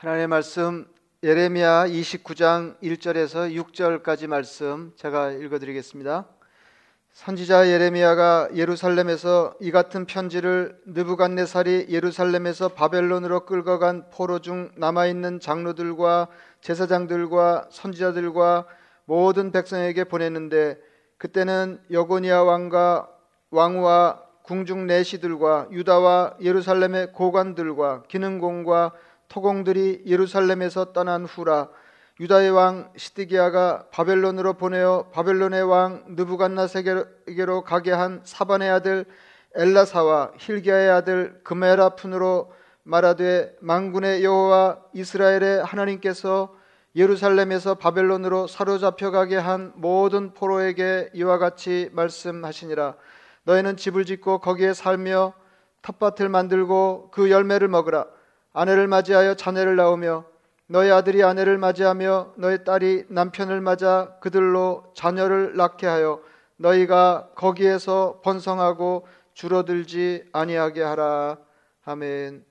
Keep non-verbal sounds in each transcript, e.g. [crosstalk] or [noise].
하나님의 말씀 예레미야 29장 1절에서 6절까지 말씀 제가 읽어 드리겠습니다. 선지자 예레미야가 예루살렘에서 이 같은 편지를 느부갓네살이 예루살렘에서 바벨론으로 끌고 간 포로 중 남아 있는 장로들과 제사장들과 선지자들과 모든 백성에게 보냈는데 그때는 여고니아 왕과 왕과 궁중 내시들과 유다와 예루살렘의 고관들과 기능공과 토공들이 예루살렘에서 떠난 후라 유다의 왕 시드기야가 바벨론으로 보내어 바벨론의 왕 느부갓나세게로 가게 한 사반의 아들 엘라사와 힐기야의 아들 금에라푼으로 말하되 망군의 여호와 이스라엘의 하나님께서 예루살렘에서 바벨론으로 사로잡혀 가게 한 모든 포로에게 이와 같이 말씀하시니라. 너희는 집을 짓고 거기에 살며 텃밭을 만들고 그 열매를 먹으라 아내를 맞이하여 자녀를 낳으며 너희 아들이 아내를 맞이하며 너희 딸이 남편을 맞아 그들로 자녀를 낳게 하여 너희가 거기에서 번성하고 줄어들지 아니하게 하라. 아멘.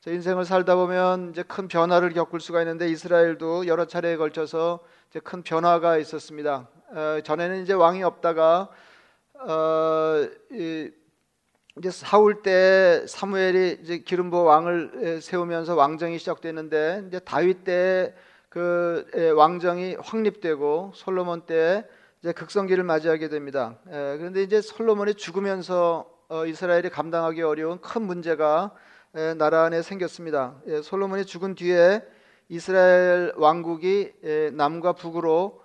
제 인생을 살다 보면 이제 큰 변화를 겪을 수가 있는데 이스라엘도 여러 차례에 걸쳐서 이제 큰 변화가 있었습니다. 어, 전에는 이제 왕이 없다가 어, 이, 이제 사울 때 사무엘이 이제 기름 부어 왕을 세우면서 왕정이 시작됐는데 이제 다윗 때 그 왕정이 확립되고 솔로몬 때 이제 극성기를 맞이하게 됩니다. 그런데 이제 솔로몬이 죽으면서 어, 이스라엘이 감당하기 어려운 큰 문제가 나라 안에 생겼습니다. 솔로몬이 죽은 뒤에 이스라엘 왕국이 남과 북으로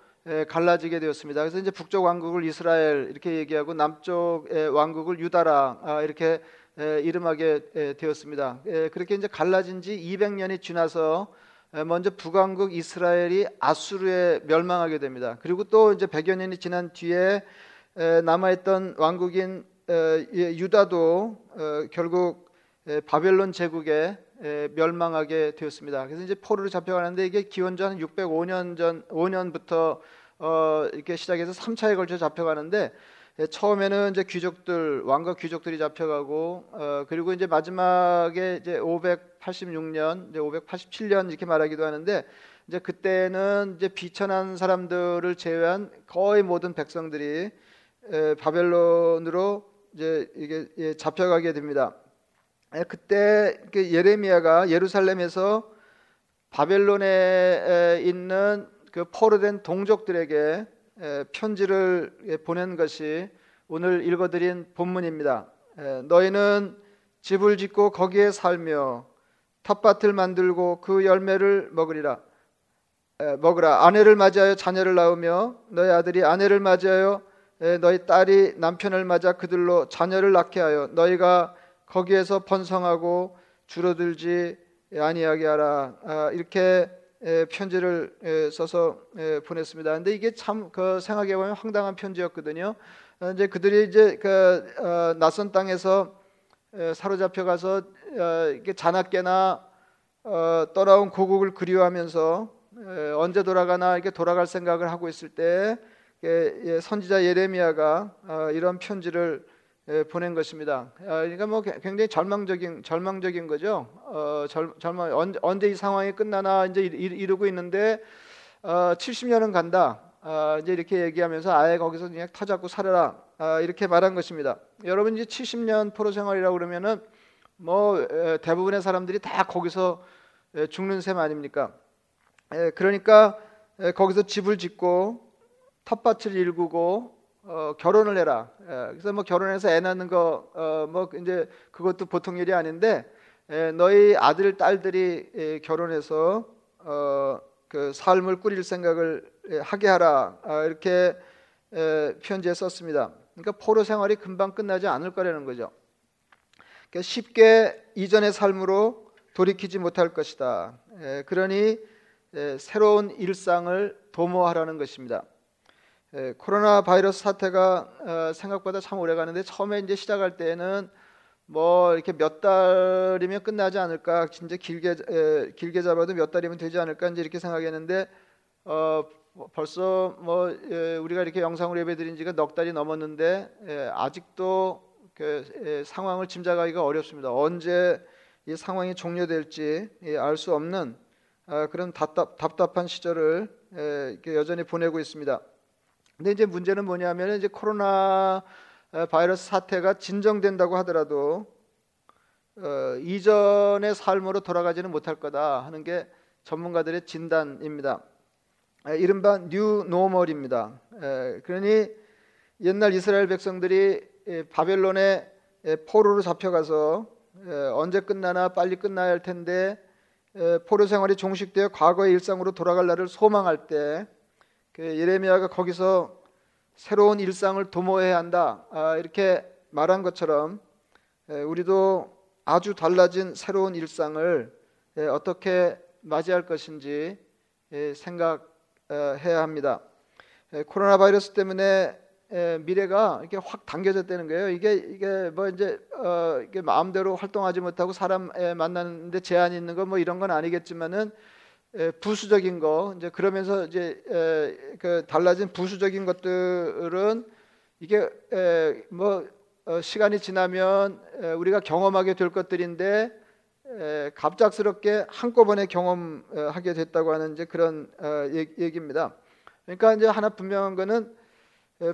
갈라지게 되었습니다. 그래서 이제 북쪽 왕국을 이스라엘 이렇게 얘기하고 남쪽 왕국을 유다라 아, 이렇게 이름하게 되었습니다. 그렇게 이제 갈라진 지 200년이 지나서 먼저 북왕국 이스라엘이 아수르에 멸망하게 됩니다. 그리고 또 이제 100여 년이 지난 뒤에 남아있던 왕국인 유다도 어, 결국 바벨론 제국에 멸망하게 되었습니다. 그래서 이제 포로로 잡혀가는데 이게 기원전 605년 전 5년부터 어, 이렇게 시작해서 3차에 걸쳐 잡혀가는데 예, 처음에는 이제 귀족들 왕과 귀족들이 잡혀가고 어, 그리고 이제 마지막에 이제 586년 이제 587년 이렇게 말하기도 하는데 이제 그때는 이제 비천한 사람들을 제외한 거의 모든 백성들이 에, 바벨론으로 이제 이게 예, 잡혀가게 됩니다. 예, 그때 예레미야가 예루살렘에서 바벨론에 있는 그 포로된 동족들에게 편지를 보낸 것이 오늘 읽어드린 본문입니다. 너희는 집을 짓고 거기에 살며 텃밭을 만들고 그 열매를 먹으리라. 먹으라. 아내를 맞이하여 자녀를 낳으며 너희 아들이 아내를 맞이하여 너희 딸이 남편을 맞아 그들로 자녀를 낳게 하여 너희가 거기에서 번성하고 줄어들지 아니하게 하라. 아, 이렇게 편지를 써서 보냈습니다. 근데 이게 참 그 생각해 보면 황당한 편지였거든요. 어, 이제 그들이 이제 그 어, 낯선 땅에서 사로잡혀 가서 어, 이게 자나깨나 떠나온 고국을 그리워하면서 언제 돌아가나 이렇게 돌아갈 생각을 하고 있을 때 예, 선지자 예레미야가 이런 편지를 예, 보낸 것입니다. 아, 그러니까 뭐 굉장히 절망적인 절망적인 거죠. 어, 절, 절망 언제, 언제 이 상황이 끝나나 이제 이르고 있는데 어, 70년은 간다. 아, 이제 이렇게 얘기하면서 아예 거기서 그냥 터잡고 살아라 아, 이렇게 말한 것입니다. 여러분 이제 70년 포로 생활이라고 그러면은 뭐 에, 대부분의 사람들이 다 거기서 에, 죽는 셈 아닙니까? 에, 그러니까 거기서 집을 짓고 텃밭을 일구고 어, 결혼을 해라. 예, 그래서 뭐 결혼해서 애 낳는 거뭐 어, 이제 그것도 보통 일이 아닌데 예, 너희 아들 딸들이 예, 결혼해서 어, 그 삶을 꾸릴 생각을 예, 하게 하라 아, 이렇게 예, 편지에 썼습니다. 그러니까 포로 생활이 금방 끝나지 않을 거라는 거죠. 그러니까 쉽게 이전의 삶으로 돌이키지 못할 것이다. 예, 그러니 예, 새로운 일상을 도모하라는 것입니다. 예, 코로나 바이러스 사태가 어, 생각보다 참 오래 가는데 처음에 이제 시작할 때는 뭐 이렇게 몇 달이면 끝나지 않을까 진짜 길게 에, 길게 잡아도 몇 달이면 되지 않을까 이제 이렇게 생각했는데 어, 벌써 뭐 에, 우리가 이렇게 영상으로 예배드린 지가 넉 달이 넘었는데 에, 아직도 그 에, 상황을 짐작하기가 어렵습니다. 언제 이 상황이 종료될지 알 수 없는 아, 그런 답답, 답답한 시절을 여전히 보내고 있습니다. 근데 이제 문제는 뭐냐면 이제 코로나 바이러스 사태가 진정된다고 하더라도 어, 이전의 삶으로 돌아가지는 못할 거다 하는 게 전문가들의 진단입니다. 에, 이른바 new normal입니다. 에, 그러니 옛날 이스라엘 백성들이 에, 바벨론의 포로로 잡혀가서 언제 끝나나 빨리 끝나야 할 텐데 포로 생활이 종식되어 과거의 일상으로 돌아갈 날을 소망할 때그 예레미야가 거기서 새로운 일상을 도모해야 한다 아, 이렇게 말한 것처럼 우리도 아주 달라진 새로운 일상을 어떻게 맞이할 것인지 생각해야 합니다. 코로나 바이러스 때문에 미래가 이렇게 확 당겨졌다는 거예요. 이게 이게 뭐 이제 어 이게 마음대로 활동하지 못하고 사람 만나는데 제한이 있는 거 뭐 이런 건 아니겠지만은 부수적인 거 이제 그러면서 이제 그 달라진 부수적인 것들은 이게 뭐 어, 시간이 지나면 우리가 경험하게 될 것들인데 갑작스럽게 한꺼번에 경험하게 됐다고 하는 이제 그런 어, 얘기입니다. 그러니까 이제 하나 분명한 것은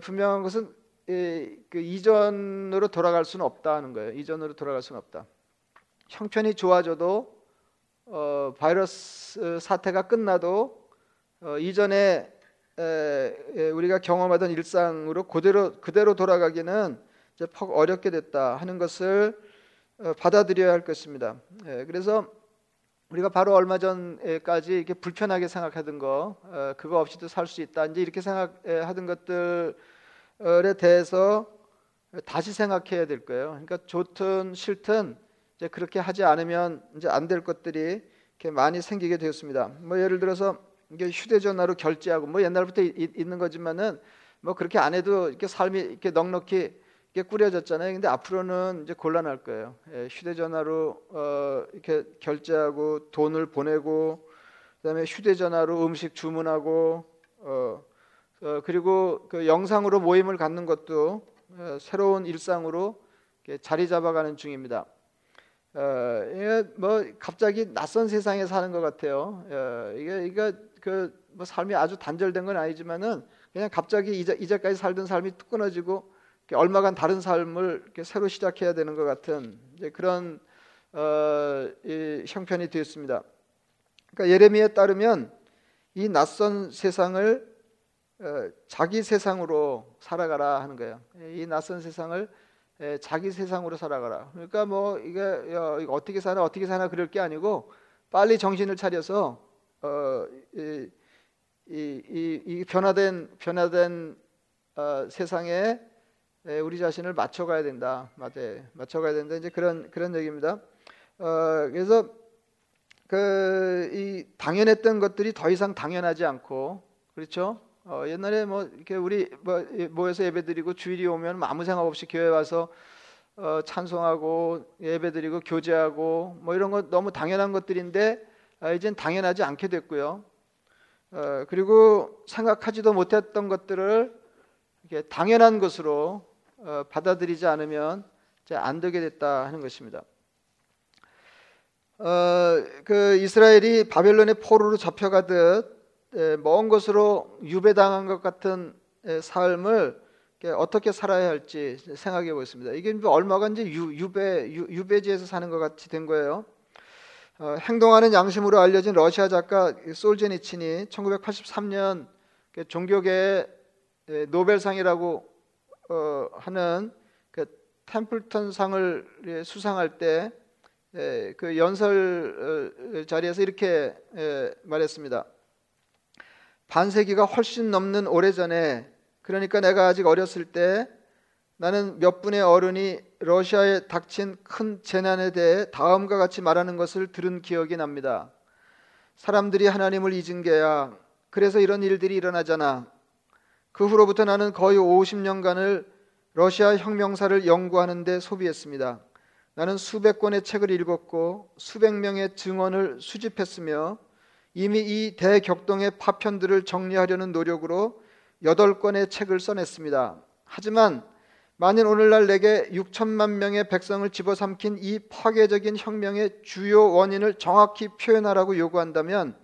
분명한 것은 그 이전으로 돌아갈 수는 없다는 거예요. 이전으로 돌아갈 수는 없다. 형편이 좋아져도 어, 바이러스 사태가 끝나도 어, 이전에 에, 우리가 경험하던 일상으로 그대로 그대로 돌아가기는 이제 퍽 어렵게 됐다 하는 것을 어, 받아들여야 할 것입니다. 예, 그래서 우리가 바로 얼마 전까지 이렇게 불편하게 생각하던 거 어, 그거 없이도 살 수 있다 이제 이렇게 생각하던 것들에 대해서 다시 생각해야 될 거예요. 그러니까 좋든 싫든 이제 그렇게 하지 않으면 이제 안 될 것들이 이렇게 많이 생기게 되었습니다. 뭐 예를 들어서 이게 휴대전화로 결제하고 뭐 옛날부터 있는 거지만은 뭐 그렇게 안 해도 이렇게 삶이 이렇게 넉넉히 이게 꾸려졌잖아요. 근데 앞으로는 이제 곤란할 거예요. 예, 휴대전화로 어, 이렇게 결제하고 돈을 보내고 그다음에 휴대전화로 음식 주문하고 어, 어, 그리고 그 영상으로 모임을 갖는 것도 어, 새로운 일상으로 자리 잡아가는 중입니다. 어, 이게 뭐 갑자기 낯선 세상에 사는 것 같아요. 어, 이게 이게 그 뭐 삶이 아주 단절된 건 아니지만은 그냥 갑자기 이제 이제까지 살던 삶이 뚝 끊어지고 얼마간 다른 삶을 새로 시작해야 되는 것 같은 그런 어, 형편이 되었습니다. 그러니까 예레미야에 따르면 이 낯선 세상을 어, 자기 세상으로 살아가라 하는 거예요. 이 낯선 세상을 에, 자기 세상으로 살아가라. 그러니까 뭐 이게 어떻게 사나 어떻게 사나 그럴 게 아니고 빨리 정신을 차려서 어, 이, 이, 이, 이 변화된 변화된 어, 세상에 예, 우리 자신을 맞춰가야 된다. 맞아, 맞춰가야 된다. 이제 그런 그런 얘기입니다. 어, 그래서 그 이 당연했던 것들이 더 이상 당연하지 않고 그렇죠. 어, 옛날에 뭐 이렇게 우리 뭐 모여서 예배드리고 주일이 오면 아무 생각 없이 교회 와서 어, 찬송하고 예배드리고 교제하고 뭐 이런 거 너무 당연한 것들인데 아, 이젠 당연하지 않게 됐고요. 어, 그리고 생각하지도 못했던 것들을 이렇게 당연한 것으로 어, 받아들이지 않으면 안 되게 됐다 하는 것입니다. 어, 그 이스라엘이 바벨론의 포로로 잡혀가듯 먼 곳으로 유배당한 것 같은 삶을 어떻게 살아야 할지 생각해 보겠습니다. 이게 뭐 얼마가 이제 유, 배 유, 배 지에서 사는 것 같이 된 거예요. 어, 행동하는 양심으로 알려진 러시아 작가 솔제니친이 1983년 종교계 노벨상이라고 어, 하는 그 템플턴상을 수상할 때 그 연설 어, 자리에서 이렇게 말했습니다. 반세기가 훨씬 넘는 오래전에 그러니까 내가 아직 어렸을 때 나는 몇 분의 어른이 러시아에 닥친 큰 재난에 대해 다음과 같이 말하는 것을 들은 기억이 납니다. 사람들이 하나님을 잊은 게야. 그래서 이런 일들이 일어나잖아. 그 후로부터 나는 거의 50년간을 러시아 혁명사를 연구하는 데 소비했습니다. 나는 수백 권의 책을 읽었고 수백 명의 증언을 수집했으며 이미 이 대격동의 파편들을 정리하려는 노력으로 여덟 권의 책을 써냈습니다. 하지만 만일 오늘날 내게 6천만 명의 백성을 집어삼킨 이 파괴적인 혁명의 주요 원인을 정확히 표현하라고 요구한다면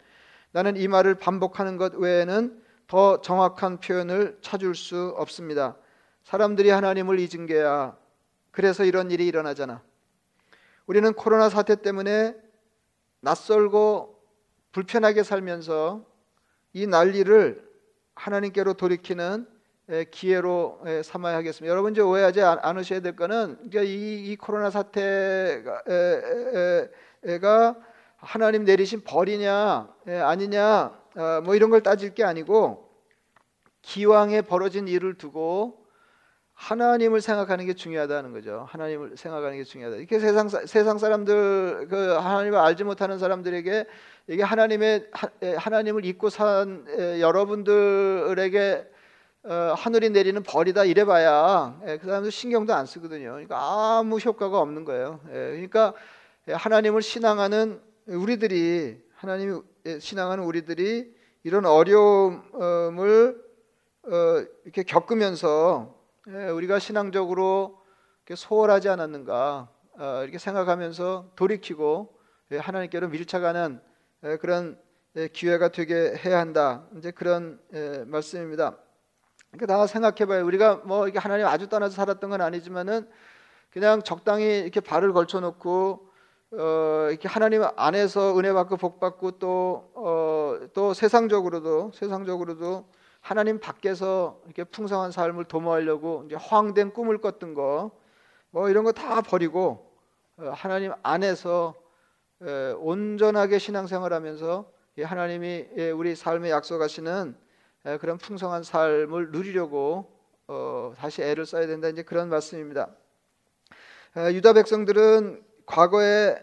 나는 이 말을 반복하는 것 외에는 더 정확한 표현을 찾을 수 없습니다. 사람들이 하나님을 잊은 게야. 그래서 이런 일이 일어나잖아. 우리는 코로나 사태 때문에 낯설고 불편하게 살면서 이 난리를 하나님께로 돌이키는 기회로 삼아야 하겠습니다. 여러분 이제 오해하지 않으셔야 될 거는 이, 이 코로나 사태가 하나님 내리신 벌이냐 아니냐 어, 뭐 이런 걸 따질 게 아니고 기왕에 벌어진 일을 두고 하나님을 생각하는 게 중요하다는 거죠. 하나님을 생각하는 게 중요하다. 이렇게 세상 세상 사람들 그 하나님을 알지 못하는 사람들에게 이게 하나님의 하나님을 잊고 산 여러분들에게 어, 하늘이 내리는 벌이다 이래봐야 그 사람들 신경도 안 쓰거든요. 그러니까 아무 효과가 없는 거예요. 그러니까 하나님을 신앙하는 우리들이 하나님 신앙하는 우리들이 이런 어려움을 어, 이렇게 겪으면서 우리가 신앙적으로 소홀하지 않았는가 어, 이렇게 생각하면서 돌이키고 하나님께로 밀착하는 그런 기회가 되게 해야 한다. 이제 그런 말씀입니다. 그러니까 다 생각해봐요. 우리가 뭐 이게 하나님 아주 떠나서 살았던 건 아니지만은 그냥 적당히 이렇게 발을 걸쳐놓고 어, 이렇게 하나님 안에서 은혜 받고 복 받고 또, 어, 또 세상적으로도 세상적으로도 하나님 밖에서 이렇게 풍성한 삶을 도모하려고 이제 허황된 꿈을 꿨던 거, 뭐 이런 거 다 버리고 어, 하나님 안에서 에, 온전하게 신앙생활하면서 하나님이 예, 우리 삶에 약속하시는 에, 그런 풍성한 삶을 누리려고 어, 다시 애를 써야 된다 이제 그런 말씀입니다. 에, 유다 백성들은 과거에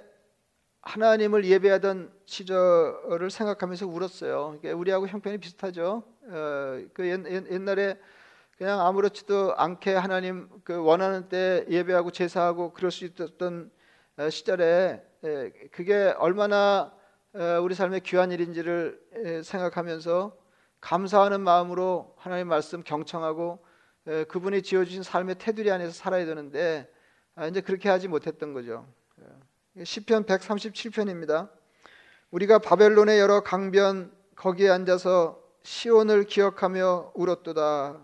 하나님을 예배하던 시절을 생각하면서 울었어요. 우리하고 형편이 비슷하죠. 어, 그 옛날에 그냥 아무렇지도 않게 하나님 그 원하는 때 예배하고 제사하고 그럴 수 있었던 어, 시절에 그게 얼마나 어, 우리 삶의 귀한 일인지를 생각하면서 감사하는 마음으로 하나님 말씀 경청하고 그분이 지어주신 삶의 테두리 안에서 살아야 되는데 아, 이제 그렇게 하지 못했던 거죠. 시편 137편입니다. 우리가 바벨론의 여러 강변 거기에 앉아서 시온을 기억하며 울었도다.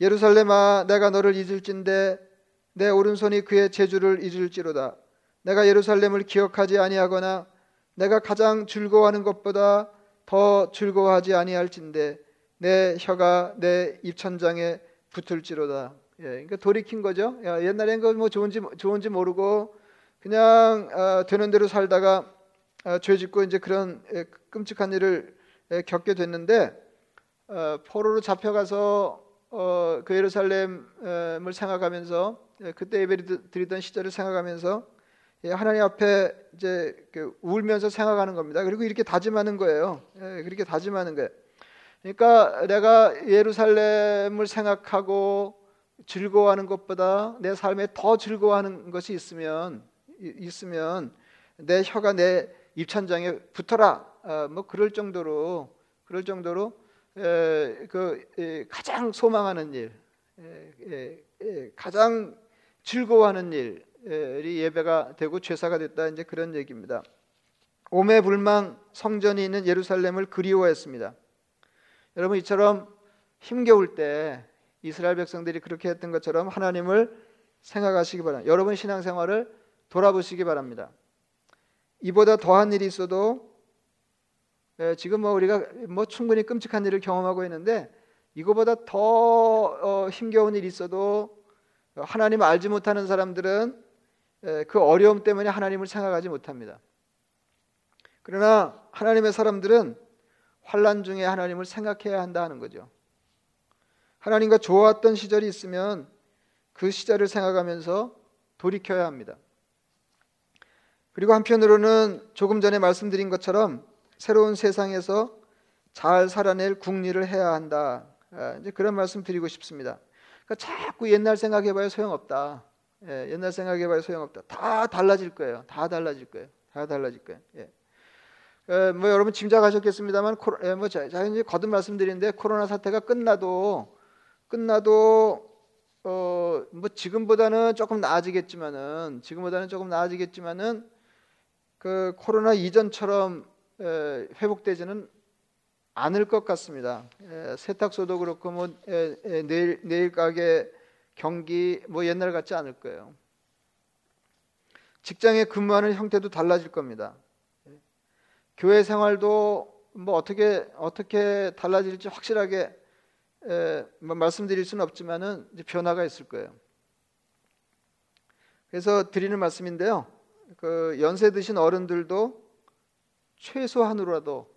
예루살렘아 내가 너를 잊을진데 내 오른손이 그의 제주를 잊을지로다. 내가 예루살렘을 기억하지 아니하거나 내가 가장 즐거워하는 것보다 더 즐거워하지 아니할진데 내 혀가 내 입천장에 붙을지로다. 예, 그러니까 돌이킨 거죠. 야, 옛날엔 그뭐 좋은지 좋은지 모르고 그냥 어, 되는 대로 살다가 어, 죄 짓고 이제 그런 에, 끔찍한 일을 에, 겪게 됐는데 어, 포로로 잡혀가서 어, 그 예루살렘을 생각하면서 예, 그때 예배 드리던 시절을 생각하면서 예, 하나님 앞에 이제 그 울면서 생각하는 겁니다. 그리고 이렇게 다짐하는 거예요. 예, 그렇게 다짐하는 거예요. 그러니까 내가 예루살렘을 생각하고 즐거워하는 것보다 내 삶에 더 즐거워하는 것이 있으면 있으면 내 혀가 내 입천장에 붙어라. 어, 뭐 그럴 정도로 그럴 정도로 에, 그 에, 가장 소망하는 일, 에, 가장 즐거워하는 일이 예배가 되고 죄사가 됐다 이제 그런 얘기입니다. 오매 불망 성전이 있는 예루살렘을 그리워했습니다. 여러분 이처럼 힘겨울 때 이스라엘 백성들이 그렇게 했던 것처럼 하나님을 생각하시기 바랍니다. 여러분 신앙생활을 돌아보시기 바랍니다. 이보다 더한 일이 있어도 예, 지금 뭐 우리가 뭐 충분히 끔찍한 일을 경험하고 있는데 이거보다 더 어, 힘겨운 일이 있어도 하나님 알지 못하는 사람들은 예, 그 어려움 때문에 하나님을 생각하지 못합니다. 그러나 하나님의 사람들은 환란 중에 하나님을 생각해야 한다 하는 거죠. 하나님과 좋았던 시절이 있으면 그 시절을 생각하면서 돌이켜야 합니다. 그리고 한편으로는 조금 전에 말씀드린 것처럼 새로운 세상에서 잘 살아낼 국리를 해야 한다. 아, 이제 그런 말씀 드리고 싶습니다. 그러니까 자꾸 옛날 생각해봐야 소용없다. 예, 옛날 생각해봐야 소용없다. 다 달라질 거예요. 다 달라질 거예요. 다 달라질 거예요. 예. 예, 뭐 여러분 짐작하셨겠습니다만, 코로, 예, 뭐 자, 자 이제 거듭 말씀드리는데 코로나 사태가 끝나도 끝나도 어, 뭐 지금보다는 조금 나아지겠지만은 지금보다는 조금 나아지겠지만은 그 코로나 이전처럼 에, 회복되지는 않을 것 같습니다. 에, 세탁소도 그렇고 뭐 내일 내일 가게 경기 뭐 옛날 같지 않을 거예요. 직장에 근무하는 형태도 달라질 겁니다. 교회 생활도 뭐 어떻게 어떻게 달라질지 확실하게 에, 뭐 말씀드릴 수는 없지만은 변화가 있을 거예요. 그래서 드리는 말씀인데요. 그 연세 드신 어른들도 최소한으로라도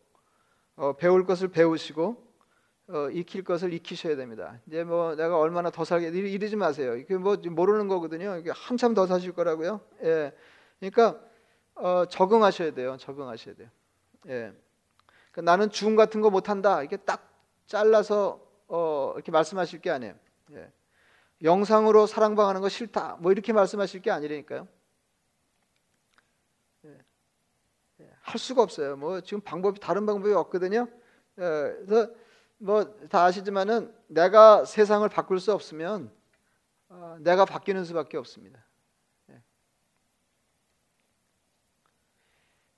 어, 배울 것을 배우시고 어, 익힐 것을 익히셔야 됩니다. 이제 뭐 내가 얼마나 더 살게 이러지 마세요. 이게 뭐 모르는 거거든요. 이게 한참 더 사실 거라고요. 예, 그러니까 어, 적응하셔야 돼요. 적응하셔야 돼요. 예, 그러니까 나는 죽음 같은 거 못한다. 이게 딱 잘라서 어, 이렇게 말씀하실 게 아니에요. 예. 영상으로 사랑방하는 거 싫다. 뭐 이렇게 말씀하실 게 아니라니까요. 예. 예. 할 수가 없어요. 뭐 지금 방법이 다른 방법이 없거든요. 예. 그래서 뭐 다 아시지만은 내가 세상을 바꿀 수 없으면 어, 내가 바뀌는 수밖에 없습니다. 예.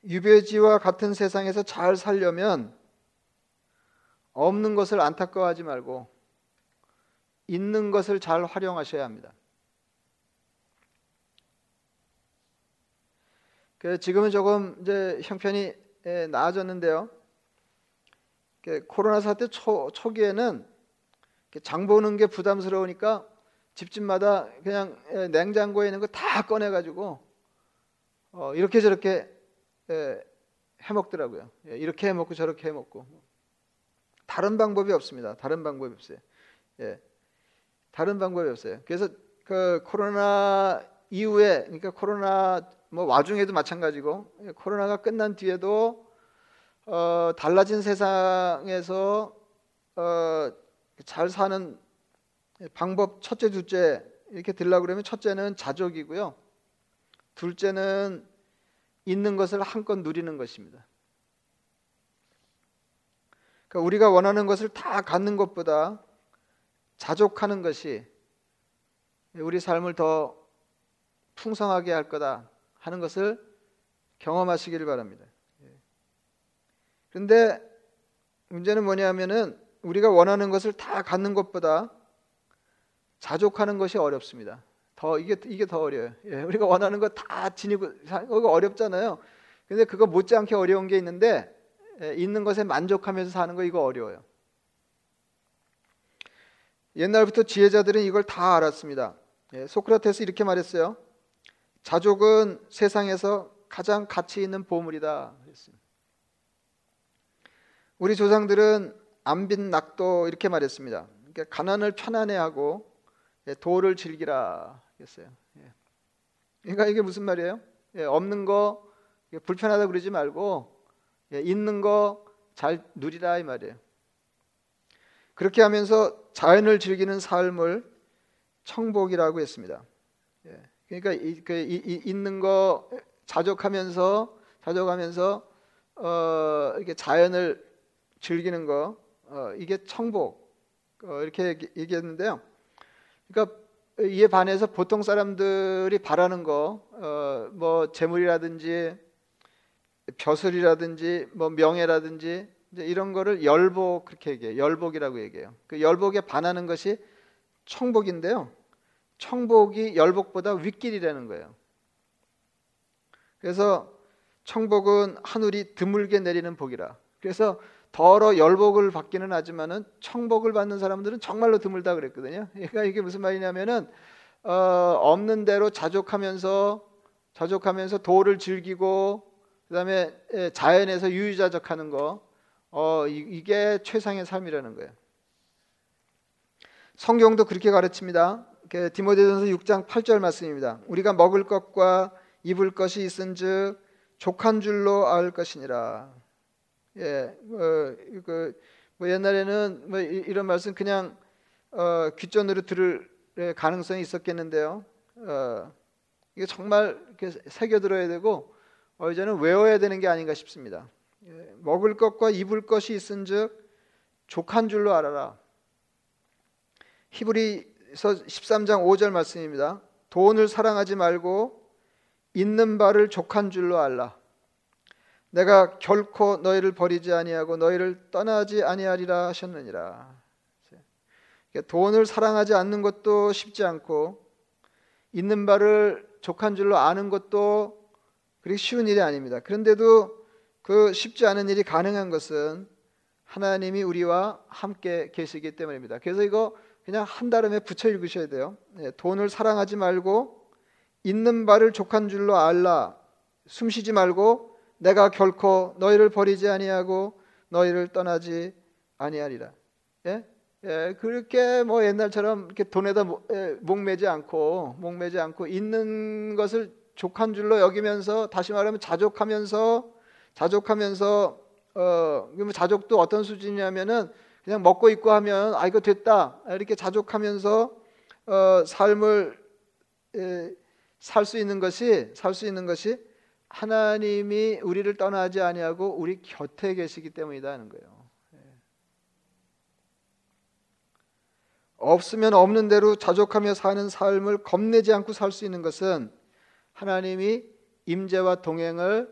유배지와 같은 세상에서 잘 살려면 없는 것을 안타까워하지 말고 있는 것을 잘 활용하셔야 합니다. 지금은 조금 이제 형편이 예, 나아졌는데요. 코로나 사태 초, 초기에는 장 보는 게 부담스러우니까 집집마다 그냥 예, 냉장고에 있는 거 다 꺼내 가지고 어, 이렇게 저렇게 예, 해 먹더라고요. 이렇게 해 먹고 저렇게 해 먹고 다른 방법이 없습니다. 다른 방법이 없어요. 예. 다른 방법이 없어요. 그래서 그 코로나 이후에 그러니까 코로나 뭐 와중에도 마찬가지고 예, 코로나가 끝난 뒤에도 어, 달라진 세상에서 어, 잘 사는 방법 첫째 둘째 이렇게 들라 그러면 첫째는 자족이고요. 둘째는 있는 것을 한껏 누리는 것입니다. 그러니까 우리가 원하는 것을 다 갖는 것보다 자족하는 것이 우리 삶을 더 풍성하게 할 거다 하는 것을 경험하시기를 바랍니다. 예. 그런데 문제는 뭐냐면은 우리가 원하는 것을 다 갖는 것보다 자족하는 것이 어렵습니다. 더 이게 이게 더 어려요. 예, 우리가 원하는 거 다 지니고 그거 어렵잖아요. 근데 그거 못지않게 어려운 게 있는데 예, 있는 것에 만족하면서 사는 거 이거 어려워요. 옛날부터 지혜자들은 이걸 다 알았습니다. 예, 소크라테스 이렇게 말했어요. 자족은 세상에서 가장 가치 있는 보물이다. 우리 조상들은 안빈 낙도 이렇게 말했습니다. 그러니까 가난을 편안해하고 예, 도를 즐기라 했어요. 그러니까 이게 무슨 말이에요? 없는 거 불편하다 그러지 말고 예, 있는 거 잘 누리라 이 말이에요. 그렇게 하면서 자연을 즐기는 삶을 청복이라고 했습니다. 예, 그러니까 이, 그, 이, 이, 있는 거 자족하면서 자족하면서 어, 이렇게 자연을 즐기는 거 어, 이게 청복 어, 이렇게 얘기했는데요. 그러니까 이에 반해서 보통 사람들이 바라는 거, 어, 뭐 재물이라든지 벼슬이라든지 뭐 명예라든지 이런 거를 열복 그렇게 얘기해요. 열복이라고 얘기해요. 그 열복에 반하는 것이 청복인데요. 청복이 열복보다 윗길이라는 거예요. 그래서 청복은 하늘이 드물게 내리는 복이라. 그래서 더러 열복을 받기는 하지만은 청복을 받는 사람들은 정말로 드물다 그랬거든요. 그러니까 이게 무슨 말이냐면은 어, 없는 대로 자족하면서 자족하면서 도를 즐기고 그다음에 예, 자연에서 유유자적하는 거 어, 이게 최상의 삶이라는 거예요. 성경도 그렇게 가르칩니다. 디모데전서 6장 8절 말씀입니다. 우리가 먹을 것과 입을 것이 있은즉 족한 줄로 알 것이니라. 예, 뭐, 그, 뭐 옛날에는 뭐 이 런 말씀 그냥 어, 귓전으로 들을 가능성이 있었겠는데요. 어, 이게 정말 새겨 들어야 되고 어, 이제는 외워야 되는 게 아닌가 싶습니다. 예, 먹을 것과 입을 것이 있은즉 족한 줄로 알아라. 히브리 13장 5절 말씀입니다. 돈을 사랑하지 말고 있는 바를 족한 줄로 알라. 내가 결코 너희를 버리지 아니하고 너희를 떠나지 아니하리라 하셨느니라. 돈을 사랑하지 않는 것도 쉽지 않고 있는 바를 족한 줄로 아는 것도 그렇게 쉬운 일이 아닙니다. 그런데도 그 쉽지 않은 일이 가능한 것은 하나님이 우리와 함께 계시기 때문입니다. 그래서 이거 그냥 한 달음에 붙여 읽으셔야 돼요. 네, 돈을 사랑하지 말고 있는 바를 족한 줄로 알라. 숨쉬지 말고 내가 결코 너희를 버리지 아니하고 너희를 떠나지 아니하리라. 예? 예, 그렇게 뭐 옛날처럼 이렇게 돈에다 예, 목매지 않고 목매지 않고 있는 것을 족한 줄로 여기면서 다시 말하면 자족하면서 자족하면서 어 자족도 어떤 수준이냐면은 그냥 먹고 있고 하면 아 이거 됐다 이렇게 자족하면서 어 삶을 예, 살수 있는 것이 살 수 있는 것이 하나님이 우리를 떠나지 아니하고 우리 곁에 계시기 때문이다 하는 거예요. 없으면 없는 대로 자족하며 사는 삶을 겁내지 않고 살 수 있는 것은 하나님이 임재와 동행을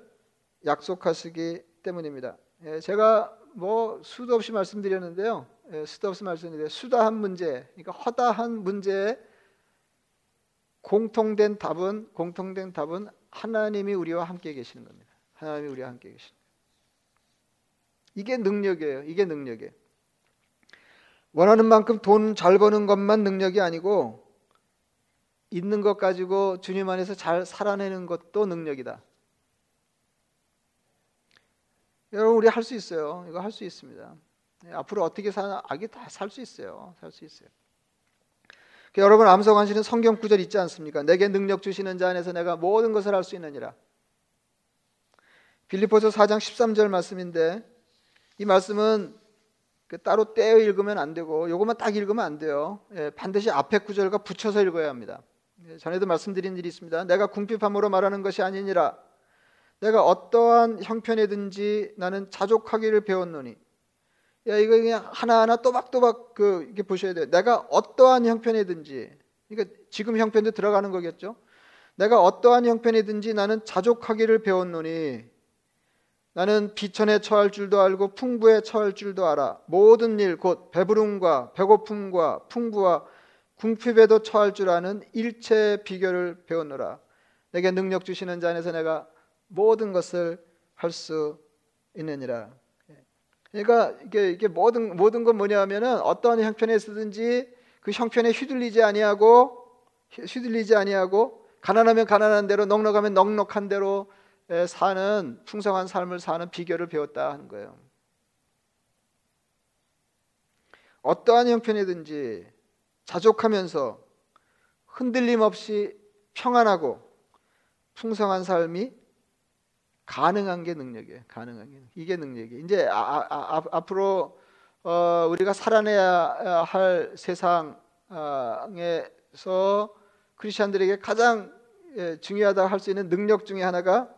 약속하시기 때문입니다. 예, 제가 뭐 수도 없이 말씀드렸는데요. 예, 수도 없이 말씀드렸는데 수다한 문제, 그러니까 허다한 문제에 공통된 답은 공통된 답은 하나님이 우리와 함께 계시는 겁니다. 하나님이 우리와 함께 계시는. 이게 능력이에요. 이게 능력이에요. 원하는 만큼 돈 잘 버는 것만 능력이 아니고 있는 것 가지고 주님 안에서 잘 살아내는 것도 능력이다. 여러분 우리 할 수 있어요. 이거 할 수 있습니다. 네, 앞으로 어떻게 사나 아기 다 살 수 있어요. 살 수 있어요. 여러분 암송하시는 성경 구절 있지 않습니까? 내게 능력 주시는 자 안에서 내가 모든 것을 할 수 있느니라. 빌리포서 4장 13절 말씀인데 이 말씀은 그 따로 떼어 읽으면 안 되고 요것만 딱 읽으면 안 돼요. 예, 반드시 앞에 구절과 붙여서 읽어야 합니다. 예, 전에도 말씀드린 일이 있습니다. 내가 궁핍함으로 말하는 것이 아니니라. 내가 어떠한 형편이든지 나는 자족하기를 배웠노니. 야 이거 그냥 하나하나 또박또박 그 이렇게 보셔야 돼요. 내가 어떠한 형편이든지. 그러니까 지금 형편도 들어가는 거겠죠. 내가 어떠한 형편이든지 나는 자족하기를 배웠노니 나는 비천에 처할 줄도 알고 풍부에 처할 줄도 알아. 모든 일 곧 배부름과 배고픔과 풍부와 궁핍에도 처할 줄 아는 일체 비결을 배웠노라. 내게 능력 주시는 자 안에서 내가 모든 것을 할 수 있느니라. 그러니까 이게, 이게 모든 모든 건 뭐냐면은 어떠한 형편에 있든지 그 형편에 휘둘리지 아니하고 휘둘리지 아니하고 가난하면 가난한 대로 넉넉하면 넉넉한 대로 사는 풍성한 삶을 사는 비결을 배웠다 하는 거예요. 어떠한 형편이든지 자족하면서 흔들림 없이 평안하고 풍성한 삶이 가능한 게 능력이에요. 가능한 게 이게 능력이에요. 이제 아, 아, 아, 앞으로 어, 우리가 살아내야 할 세상에서 크리스천들에게 가장 예, 중요하다 할 수 있는 능력 중에 하나가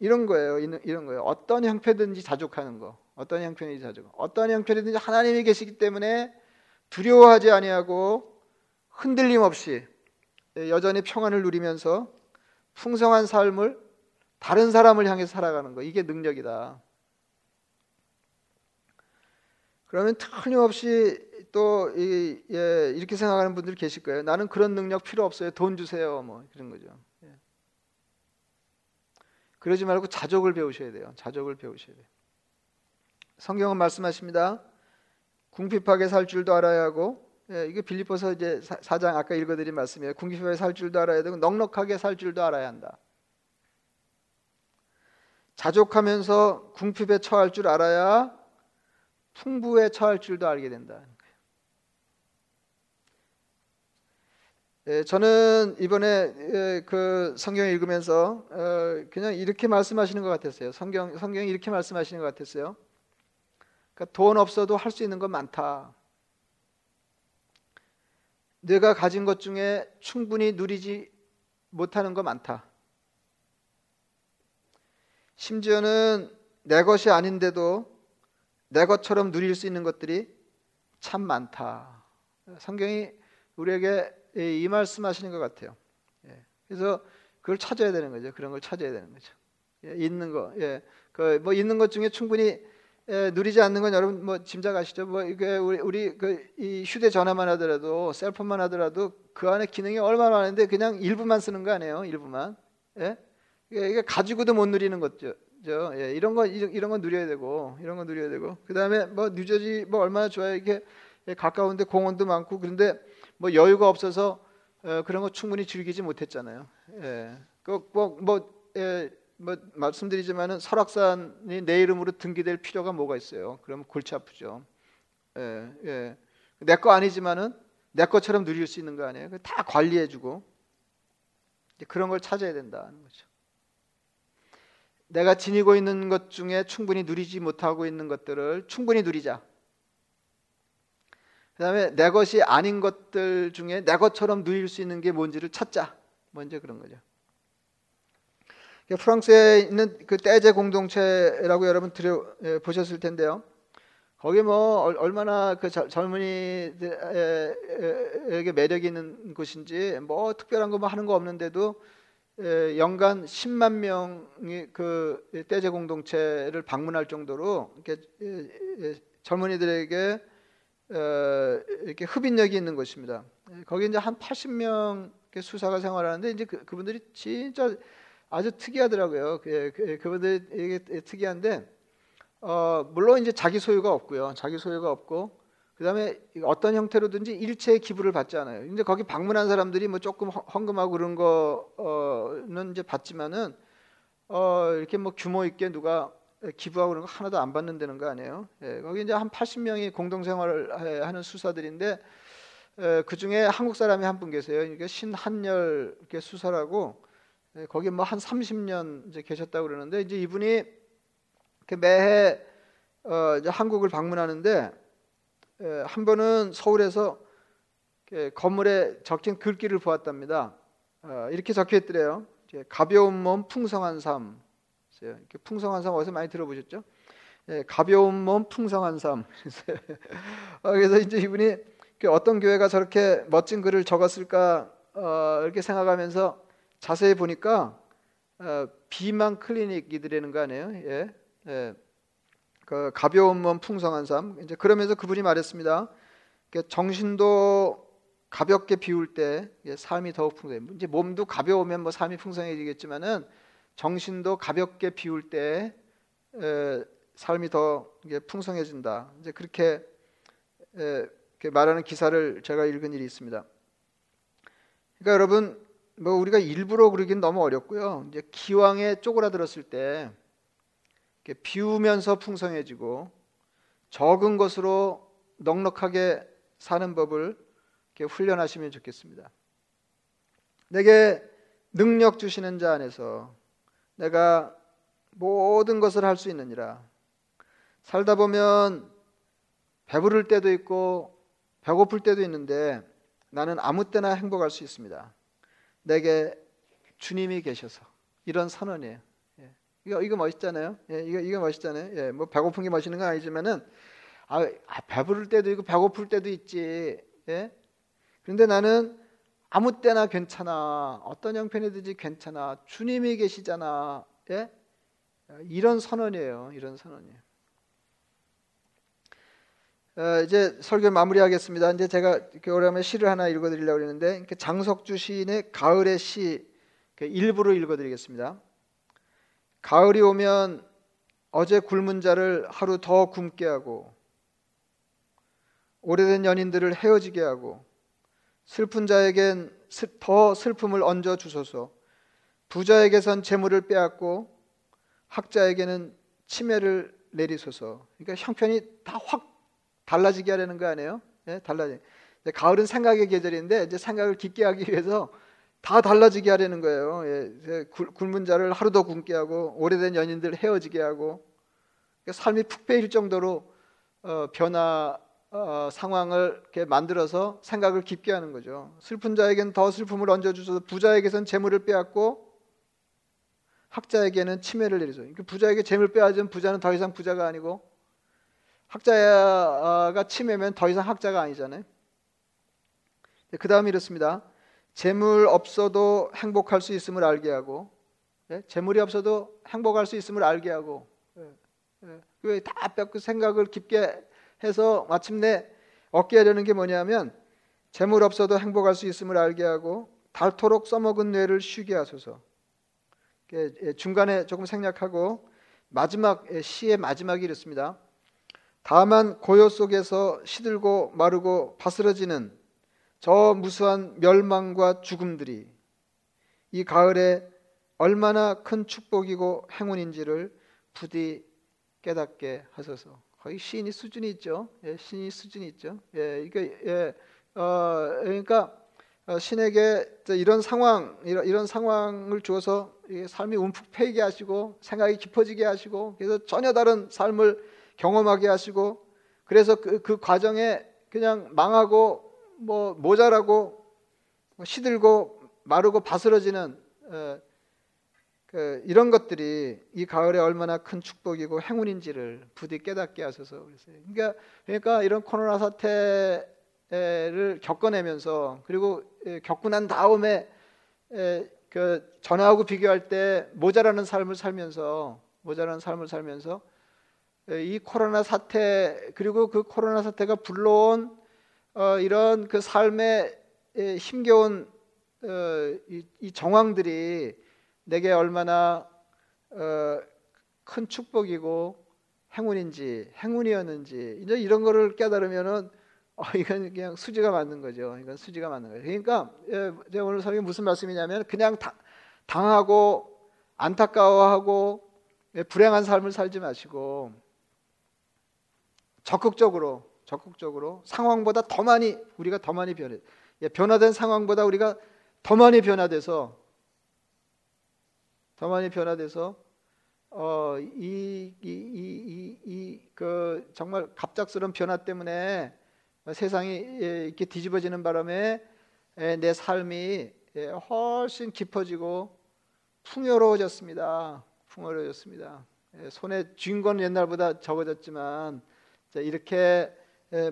이런 거예요. 이런 거예요. 어떤 형편든지 자족하는 거. 어떤 형편이든지 자족. 어떤 형편이든지 하나님이 계시기 때문에 두려워하지 아니하고 흔들림 없이 여전히 평안을 누리면서 풍성한 삶을 다른 사람을 향해 살아가는 거. 이게 능력이다. 그러면 틀림없이 또 이, 예, 이렇게 생각하는 분들 계실 거예요. 나는 그런 능력 필요 없어요. 돈 주세요. 뭐 그런 거죠. 그러지 말고 자족을 배우셔야 돼요. 자족을 배우셔야 돼요. 성경은 말씀하십니다. 궁핍하게 살 줄도 알아야 하고 예, 이게 빌립보서 이제 사장 아까 읽어드린 말씀이에요. 궁핍하게 살 줄도 알아야 되고 넉넉하게 살 줄도 알아야 한다. 자족하면서 궁핍에 처할 줄 알아야 풍부에 처할 줄도 알게 된다. 예, 저는 이번에 예, 그 성경 읽으면서 어, 그냥 이렇게 말씀하시는 것 같았어요. 성경 성경이 이렇게 말씀하시는 것 같았어요. 그러니까 돈 없어도 할 수 있는 건 많다. 내가 가진 것 중에 충분히 누리지 못하는 거 많다. 심지어는 내 것이 아닌데도 내 것처럼 누릴 수 있는 것들이 참 많다. 성경이 우리에게 이 말씀하시는 것 같아요. 예. 그래서 그걸 찾아야 되는 거죠. 그런 걸 찾아야 되는 거죠. 예, 있는 거, 예, 그 뭐 있는 것 중에 충분히 예, 누리지 않는 건 여러분 뭐 짐작하시죠? 뭐 이게 우리, 우리 그 이 휴대전화만 하더라도 셀폰만 하더라도 그 안에 기능이 얼마나 많은데 그냥 일부만 쓰는 거 아니에요? 일부만. 예? 이게 가지고도 못 누리는 거죠. 예, 이런 거 이런 거 누려야 되고 이런 거 누려야 되고 그 다음에 뭐 뉴저지 뭐 얼마나 좋아요 이게 예, 가까운데 공원도 많고 그런데 뭐 여유가 없어서 어, 그런 거 충분히 즐기지 못했잖아요. 예, 그뭐 뭐, 예, 뭐 말씀드리지만은 설악산이 내 이름으로 등기될 필요가 뭐가 있어요? 그럼 골치 아프죠. 예, 예. 내 거 아니지만은 내 것처럼 누릴 수 있는 거 아니에요? 다 관리해주고 그런 걸 찾아야 된다는 거죠. 내가 지니고 있는 것 중에 충분히 누리지 못하고 있는 것들을 충분히 누리자. 그 다음에 내 것이 아닌 것들 중에 내 것처럼 누릴 수 있는 게 뭔지를 찾자. 먼저 그런 거죠. 프랑스에 있는 그 떼제 공동체라고 여러분 들어 예, 보셨을 텐데요. 거기 뭐 얼마나 그 젊은이들에게 매력이 있는 곳인지 뭐 특별한 거 뭐 하는 거 없는데도 연간 10만 명이 그 떼제 공동체를 방문할 정도로 이렇게 젊은이들에게 이렇게 흡인력이 있는 곳입니다. 거기 이제 한 80명 수사가 생활하는데 이제 그, 그분들이 진짜 아주 특이하더라고요. 그, 그, 그분들 이게 특이한데 어, 물론 이제 자기 소유가 없고요. 자기 소유가 없고 그다음에 어떤 형태로든지 일체의 기부를 받지 않아요. 이제 거기 방문한 사람들이 뭐 조금 헌금하고 그런 거는 이제 받지만은 어 이렇게 뭐 규모 있게 누가 기부하고 그런 거 하나도 안 받는다는 거 아니에요. 예, 거기 이제 한 80명이 공동 생활을 하는 수사들인데 에, 그 중에 한국 사람이 한 분 계세요. 이게 신한열 수사라고 예, 거기 뭐 한 30년 이제 계셨다고 그러는데 이제 이분이 매해 어, 이제 한국을 방문하는데 예, 한 번은 서울에서 건물에 적힌 글귀를 보았답니다. 어, 이렇게 적혀 있더래요. 가벼운 몸 풍성한 삶. 이렇게 풍성한 삶 어디서 많이 들어보셨죠? 예, 가벼운 몸 풍성한 삶. [laughs] 어, 그래서 이제 이분이 어떤 교회가 저렇게 멋진 글을 적었을까 어, 이렇게 생각하면서 자세히 보니까 비만 클리닉이더라는 거 아니에요? 예. 예. 그 가벼운 몸 풍성한 삶 이제 그러면서 그분이 말했습니다. 정신도 가볍게 비울 때 삶이 더욱 풍성해. 이제 몸도 가벼우면 뭐 삶이 풍성해지겠지만은 정신도 가볍게 비울 때 에, 삶이 더 풍성해진다. 이제 그렇게, 에, 말하는 기사를 제가 읽은 일이 있습니다. 그러니까 여러분 뭐 우리가 일부러 그러긴 너무 어렵고요. 이제 기왕에 쪼그라들었을 때 비우면서 풍성해지고 적은 것으로 넉넉하게 사는 법을 훈련하시면 좋겠습니다. 내게 능력 주시는 자 안에서 내가 모든 것을 할 수 있느니라. 살다 보면 배부를 때도 있고 배고플 때도 있는데 나는 아무 때나 행복할 수 있습니다. 내게 주님이 계셔서 이런 선언이에요. 이거 이거 멋있잖아요. 예, 이거 이거 멋있잖아요. 예, 뭐 배고픈 게 멋있는 건 아니지만은 아, 아 배부를 때도 있고 배고플 때도 있지. 예? 그런데 나는 아무 때나 괜찮아. 어떤 형편이든지 괜찮아. 주님이 계시잖아. 예? 이런 선언이에요. 이런 선언이에요. 어, 이제 설교 마무리하겠습니다. 이제 제가 오랜만에 시를 하나 읽어드리려고 했는데 장석주 시인의 가을의 시 일부를 읽어드리겠습니다. 가을이 오면 어제 굶은 자를 하루 더 굶게 하고 오래된 연인들을 헤어지게 하고 슬픈 자에겐 더 슬픔을 얹어 주소서 부자에게선 재물을 빼앗고 학자에게는 치매를 내리소서 그러니까 형편이 다 확 달라지게 하려는 거 아니에요? 예, 달라지. 가을은 생각의 계절인데 이제 생각을 깊게 하기 위해서 다 달라지게 하려는 거예요. 예, 굶은 자를 하루 더 굶게 하고 오래된 연인들 헤어지게 하고 그러니까 삶이 푹 패일 정도로 어, 변화 어, 상황을 이렇게 만들어서 생각을 깊게 하는 거죠. 슬픈 자에게는 더 슬픔을 얹어주셔서 부자에게선 재물을 빼앗고 학자에게는 치매를 내리죠. 그러니까 부자에게 재물 빼앗으면 부자는 더 이상 부자가 아니고 학자가 치매면 더 이상 학자가 아니잖아요. 그 다음에 이렇습니다. 재물 없어도 행복할 수 있음을 알게 하고, 예? 재물이 없어도 행복할 수 있음을 알게 하고, 예? 예? 다 뺏고 생각을 깊게 해서 마침내 얻게 하려는 게 뭐냐면 재물 없어도 행복할 수 있음을 알게 하고 닳도록 써먹은 뇌를 쉬게 하소서. 예, 중간에 조금 생략하고 마지막 예, 시의 마지막이 이렇습니다. 다만 고요 속에서 시들고 마르고 바스러지는 저 무수한 멸망과 죽음들이 이 가을에 얼마나 큰 축복이고 행운인지를 부디 깨닫게 하소서. 거의 시인이 수준이 있죠. 예, 시인이 수준이 있죠. 예, 이게 예, 어, 그러니까 어, 신에게 이런 상황 이런, 이런 상황을 주어서 삶이 움푹 패이게 하시고 생각이 깊어지게 하시고 그래서 전혀 다른 삶을 경험하게 하시고 그래서 그, 그 과정에 그냥 망하고 뭐 모자라고 뭐 시들고 마르고 바스러지는 어, 그 이런 것들이 이 가을에 얼마나 큰 축복이고 행운인지를 부디 깨닫게 하셔서 그랬어요. 그러니까 그러니까 이런 코로나 사태 를 겪어내면서 그리고 겪고 난 다음에 그 전하고 비교할 때 모자라는 삶을 살면서 모자라는 삶을 살면서 이 코로나 사태 그리고 그 코로나 사태가 불러온 어, 이런 그 삶의 힘겨운 어, 이 정황들이 내게 얼마나 어, 큰 축복이고 행운인지 행운이었는지 이제 이런 거를 깨달으면은 어, 이건 그냥 수지가 맞는 거죠. 이건 수지가 맞는 거예요. 그러니까 예, 오늘 설교 무슨 말씀이냐면 그냥 다, 당하고 안타까워하고 예, 불행한 삶을 살지 마시고 적극적으로 적극적으로 상황보다 더 많이 우리가 더 많이 변해 예, 변화된 상황보다 우리가 더 많이 변화돼서 더 많이 변화돼서 어, 이, 이, 이, 이, 그 정말 갑작스러운 변화 때문에 세상이 예, 이렇게 뒤집어지는 바람에 예, 내 삶이 예, 훨씬 깊어지고 풍요로워졌습니다. 풍요로워졌습니다. 손에 쥔 건 옛날보다 적어졌지만 이렇게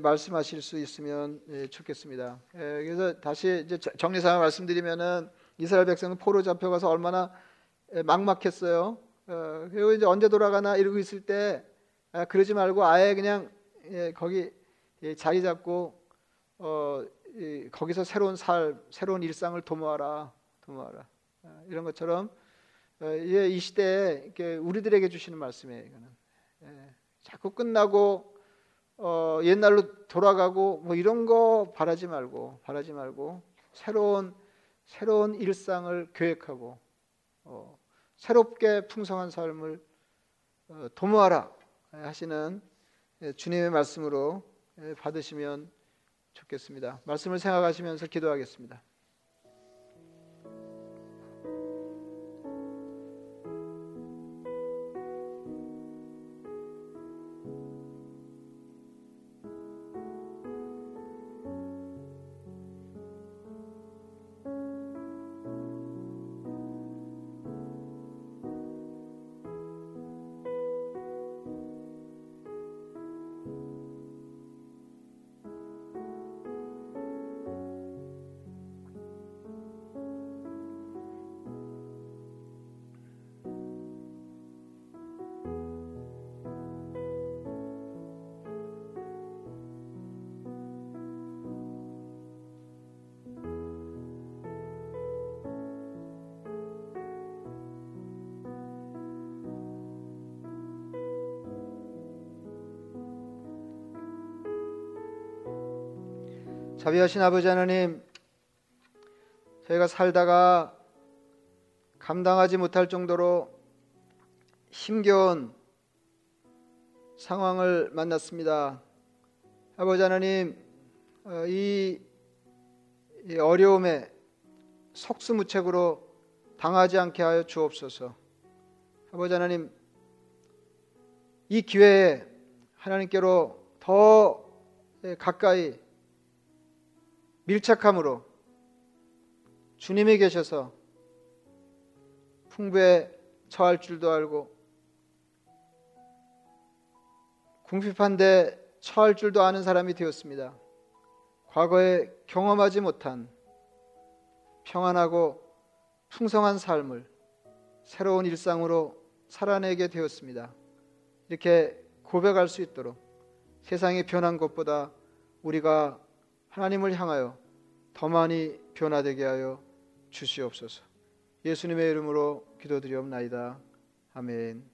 말씀하실 수 있으면 좋겠습니다. 그래서 다시 정리상 말씀드리면은 이스라엘 백성은 포로 잡혀가서 얼마나 막막했어요. 어, 그리고 이제 언제 돌아가나 이러고 있을 때 아, 그러지 말고 아예 그냥 거기 예, 자리 잡고 어, 거기서 새로운 삶, 새로운 일상을 도모하라, 도모하라. 아, 이런 것처럼 어, 이 시대에 우리들에게 주시는 말씀이에요. 이거는 예, 자꾸 끝나고 어, 옛날로 돌아가고 뭐 이런 거 바라지 말고 바라지 말고 새로운 새로운 일상을 계획하고 어, 새롭게 풍성한 삶을 어, 도모하라 하시는 예, 주님의 말씀으로 예, 받으시면 좋겠습니다. 말씀을 생각하시면서 기도하겠습니다. 자비하신 아버지 하나님, 저희가 살다가 감당하지 못할 정도로 힘겨운 상황을 만났습니다. 아버지 하나님, 어, 이 어려움에 속수무책으로 당하지 않게 하여 주옵소서. 아버지 하나님, 이 기회에 하나님께로 더 가까이 밀착함으로 주님이 계셔서 풍부에 처할 줄도 알고 궁핍한데 처할 줄도 아는 사람이 되었습니다. 과거에 경험하지 못한 평안하고 풍성한 삶을 새로운 일상으로 살아내게 되었습니다. 이렇게 고백할 수 있도록 세상이 변한 것보다 우리가 하나님을 향하여 더 많이 변화되게 하여 주시옵소서. 예수님의 이름으로 기도드리옵나이다. 아멘.